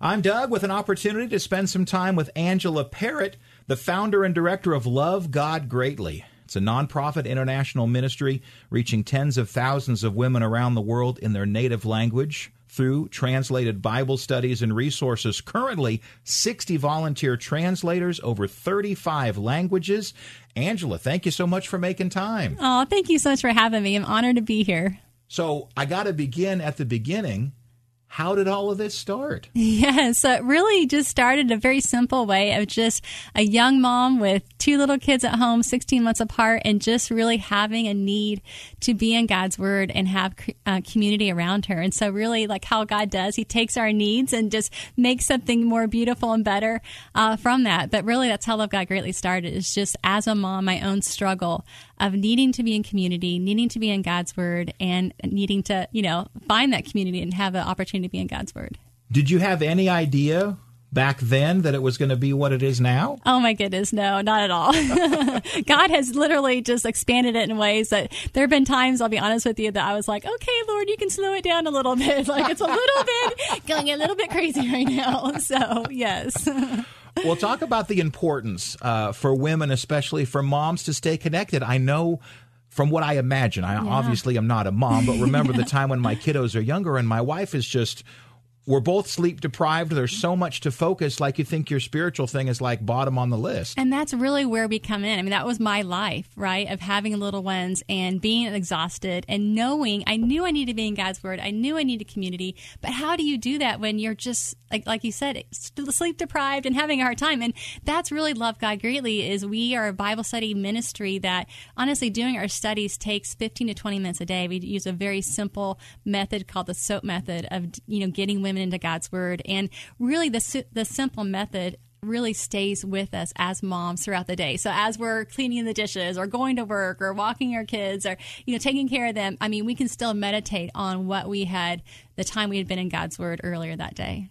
I'm Doug with an opportunity to spend some time with Angela Perritt, the founder and director of Love God Greatly. It's a nonprofit international ministry reaching tens of thousands of women around the world in their native language through translated Bible studies and resources. Currently, 60 volunteer translators over 35 languages. Angela, thank you so much for making time. Oh, thank you so much for having me. I'm honored to be here. So, I got to begin at the beginning how did all of this start? Yeah, so it really just started a very simple way of just a young mom with two little kids at home, 16 months apart, and just really having a need to be in God's Word and have uh, community around her. And so, really, like how God does, He takes our needs and just makes something more beautiful and better uh, from that. But really, that's how Love God Greatly started, is just as a mom, my own struggle of needing to be in community, needing to be in God's Word, and needing to, you know, find that community and have an opportunity to be in God's Word. Did you have any idea back then that it was going to be what it is now? Oh my goodness, no, not at all. God has literally just expanded it in ways that there have been times, I'll be honest with you, that I was like, okay, Lord, you can slow it down a little bit. Like it's a little bit going a little bit crazy right now. So, yes. Well, talk about the importance uh, for women, especially for moms, to stay connected. I know from what I imagine, I yeah. obviously am not a mom, but remember the time when my kiddos are younger and my wife is just we're both sleep deprived. There's so much to focus, like you think your spiritual thing is like bottom on the list. And that's really where we come in. I mean, that was my life, right? Of having little ones and being exhausted and knowing I knew I needed to be in God's Word. I knew I needed community. But how do you do that when you're just, like, like you said, sleep deprived and having a hard time? And that's really Love God Greatly is we are a Bible study ministry that honestly doing our studies takes 15 to 20 minutes a day. We use a very simple method called the SOAP method of, you know, getting women into God's Word. And really, the, the simple method really stays with us as moms throughout the day. So as we're cleaning the dishes or going to work or walking our kids or you know taking care of them, I mean, we can still meditate on what we had the time we had been in God's word earlier that day.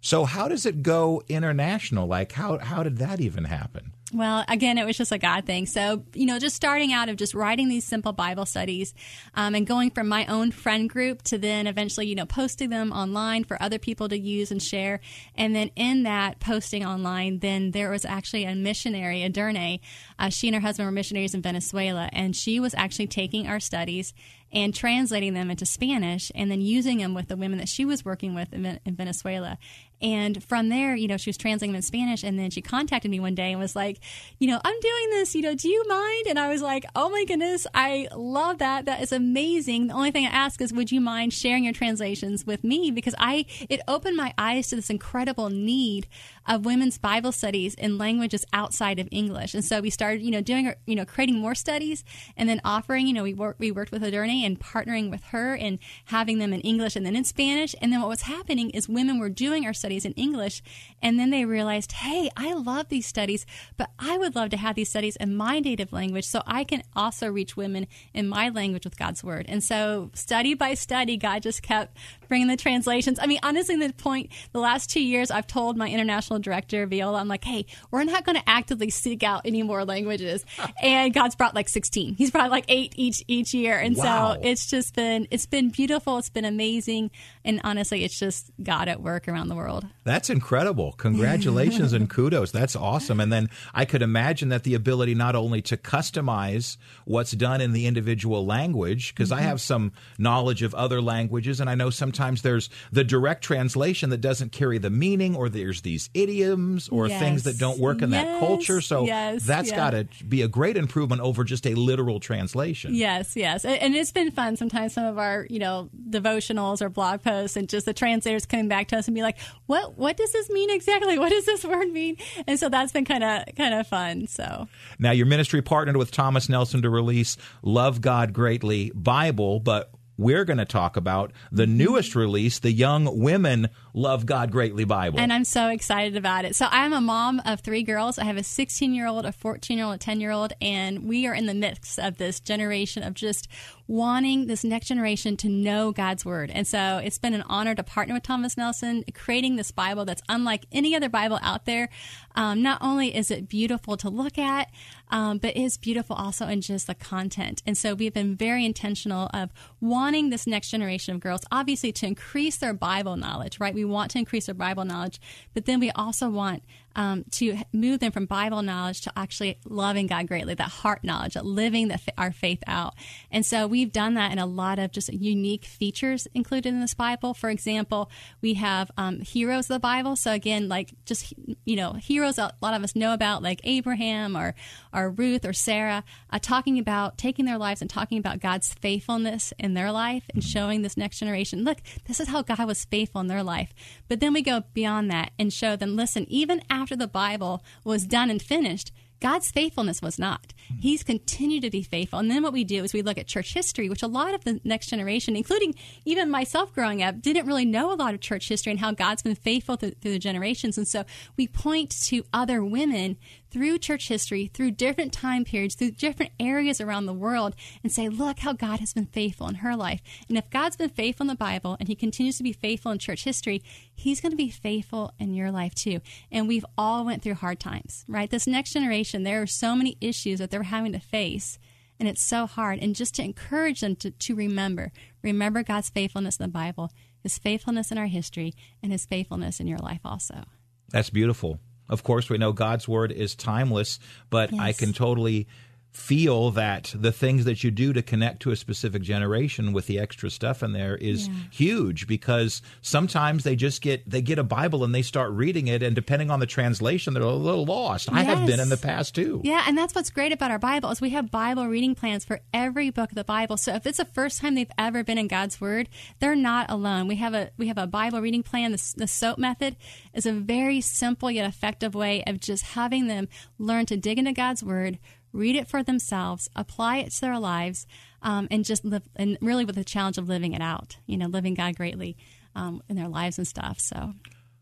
So how does it go international? Like how how did that even happen? Well, again, it was just a God thing. So, you know, just starting out of just writing these simple Bible studies um, and going from my own friend group to then eventually, you know, posting them online for other people to use and share. And then in that posting online, then there was actually a missionary, Aderne. Uh, she and her husband were missionaries in Venezuela, and she was actually taking our studies and translating them into Spanish and then using them with the women that she was working with in, in Venezuela. And from there, you know, she was translating them in Spanish. And then she contacted me one day and was like, you know, I'm doing this, you know, do you mind? And I was like, oh my goodness, I love that. That is amazing. The only thing I ask is, would you mind sharing your translations with me? Because I, it opened my eyes to this incredible need of women's Bible studies in languages outside of English. And so we started, you know, doing, you know, creating more studies and then offering, you know, we, work, we worked with Aderne and partnering with her and having them in English and then in Spanish. And then what was happening is women were doing our studies studies in English. And then they realized, hey, I love these studies, but I would love to have these studies in my native language so I can also reach women in my language with God's word. And so, study by study, God just kept bringing the translations. I mean, honestly, the point, the last two years, I've told my international director, Viola, I'm like, hey, we're not going to actively seek out any more languages. and God's brought like 16. He's brought like eight each each year. And wow. so it's just been, it's been beautiful. It's been amazing. And honestly, it's just God at work around the world. That's incredible. Congratulations and kudos. That's awesome. And then I could imagine that the ability not only to customize what's done in the individual language, because mm-hmm. I have some knowledge of other languages, and I know sometimes there's the direct translation that doesn't carry the meaning, or there's these idioms or yes. things that don't work in yes. that culture. So yes. that's yeah. got to be a great improvement over just a literal translation. Yes, yes. And it's been fun. Sometimes some of our, you know, devotionals or blog posts and just the translators coming back to us and be like, what what does this mean exactly? What does this word mean? And so that's been kind of kind of fun. So now your ministry partnered with Thomas Nelson to release "Love God Greatly" Bible, but we're going to talk about the Mm-hmm. newest release, the Young Women Love God Greatly Bible. And I'm so excited about it. So I'm a mom of three girls. I have a 16 year old, a 14 year old, a 10 year old, and we are in the midst of this generation of just wanting this next generation to know God's word. And so it's been an honor to partner with Thomas Nelson, creating this Bible that's unlike any other Bible out there. Um, not only is it beautiful to look at, um, but is beautiful also in just the content. And so we've been very intentional of wanting this next generation of girls, obviously, to increase their Bible knowledge, right? We want to increase their Bible knowledge, but then we also want um, to move them from Bible knowledge to actually loving God greatly, that heart knowledge, that living the, our faith out. And so we've done that in a lot of just unique features included in this Bible. For example, we have um, heroes of the Bible. So again, like just you know heroes a lot of us know about, like Abraham or or Ruth or Sarah, uh, talking about taking their lives and talking about God's faithfulness in their life and showing this next generation, look, this is how God was faithful in their life. But then we go beyond that and show them, listen, even after the Bible was done and finished, God's faithfulness was not. He's continued to be faithful. And then what we do is we look at church history, which a lot of the next generation, including even myself growing up, didn't really know a lot of church history and how God's been faithful through, through the generations. And so we point to other women through church history, through different time periods, through different areas around the world, and say, look how God has been faithful in her life. And if God's been faithful in the Bible and he continues to be faithful in church history, he's going to be faithful in your life too. And we've all went through hard times, right? This next generation, there are so many issues that they're having to face. And it's so hard. And just to encourage them to, to remember, remember God's faithfulness in the Bible, his faithfulness in our history, and his faithfulness in your life also. That's beautiful. Of course, we know God's word is timeless, but I can totally feel that the things that you do to connect to a specific generation with the extra stuff in there is Yeah. huge because sometimes they just get they get a bible and they start reading it and depending on the translation they're a little lost i have been in the past too Yeah, and that's what's great about our Bible is we have Bible reading plans for every book of the Bible. So if it's the first time they've ever been in God's Word, they're not alone. We have a we have a Bible reading plan. The, the SOAP method is a very simple yet effective way of just having them learn to dig into God's Word, read it for themselves, apply it to their lives, um, and just live. And really, with the challenge of living it out. You know, living God greatly um, in their lives and stuff. So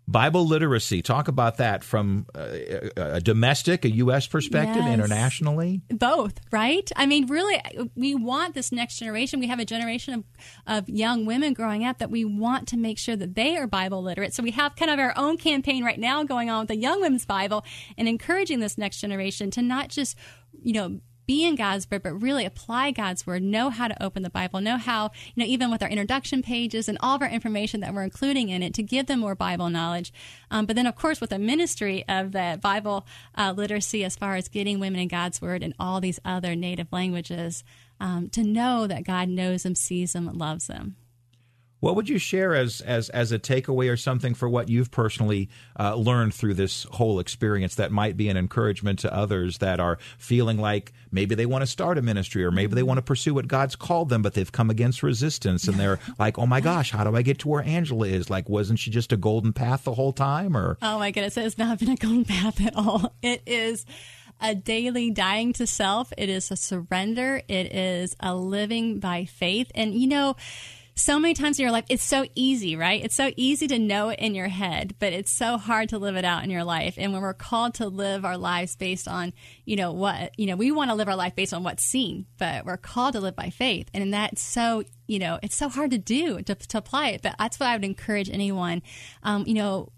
bible literacy. Talk about that from uh, a, a domestic a us perspective Yes. internationally? Both right? I mean really we want this next generation. We have a generation of, of young women growing up that we want to make sure that they are bible literate. So we have kind of our own campaign right now going on with the young women's bible and encouraging this next generation to not just you know be in God's word, but really apply God's word, know how to open the Bible, know how, you know, even with our introduction pages and all of our information that we're including in it to give them more Bible knowledge. Um, but then, of course, with a ministry of the Bible uh, literacy as far as getting women in God's word and all these other native languages um, to know that God knows them, sees them, loves them. What would you share as as as a takeaway or something for what you've personally uh, learned through this whole experience that might be an encouragement to others that are feeling like maybe they want to start a ministry or maybe they want to pursue what God's called them, but they've come against resistance and they're like, oh my gosh, how do I get to where Angela is? Like, wasn't she just a golden path the whole time? Or Oh my goodness, it has not been a golden path at all. It is a daily dying to self. It is a surrender. It is a living by faith. And you know, so many times in your life, it's so easy, right? It's so easy to know it in your head, but it's so hard to live it out in your life. And when we're called to live our lives based on, you know, what, you know, we want to live our life based on what's seen, but we're called to live by faith. And that's so, you know, it's so hard to do, to, to apply it. But that's what I would encourage anyone, um, you know,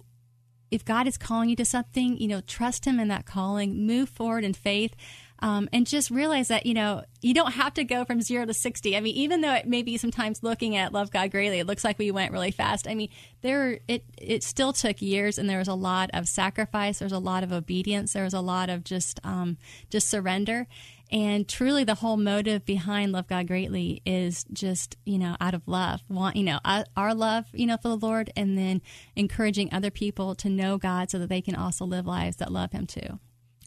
if God is calling you to something, you know, trust Him in that calling, move forward in faith, um, and just realize that, you know, you don't have to go from zero to 60. I mean, even though it may be sometimes looking at Love God Greatly, it looks like we went really fast. I mean, there, it, it still took years and there was a lot of sacrifice. There's a lot of obedience. There was a lot of just, um, just surrender. And truly, the whole motive behind Love God Greatly is just, you know, out of love. Want, you know, our love, you know, for the Lord, and then encouraging other people to know God so that they can also live lives that love Him too.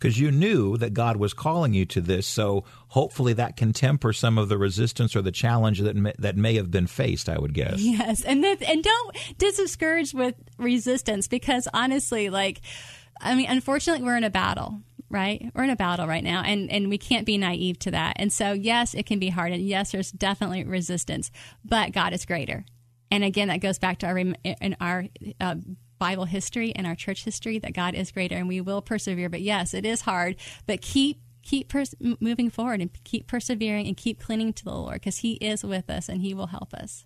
Because you knew that God was calling you to this, so hopefully that can temper some of the resistance or the challenge that may, that may have been faced. I would guess. Yes, and that, and don't discourage with resistance because honestly, like, I mean, unfortunately, we're in a battle. right? We're in a battle right now, and, and we can't be naive to that. And so, yes, it can be hard, and yes, there's definitely resistance, but God is greater. And again, that goes back to our in our uh, Bible history and our church history that God is greater, and we will persevere. But yes, it is hard, but keep keep pers- moving forward and keep persevering and keep clinging to the Lord because He is with us and He will help us.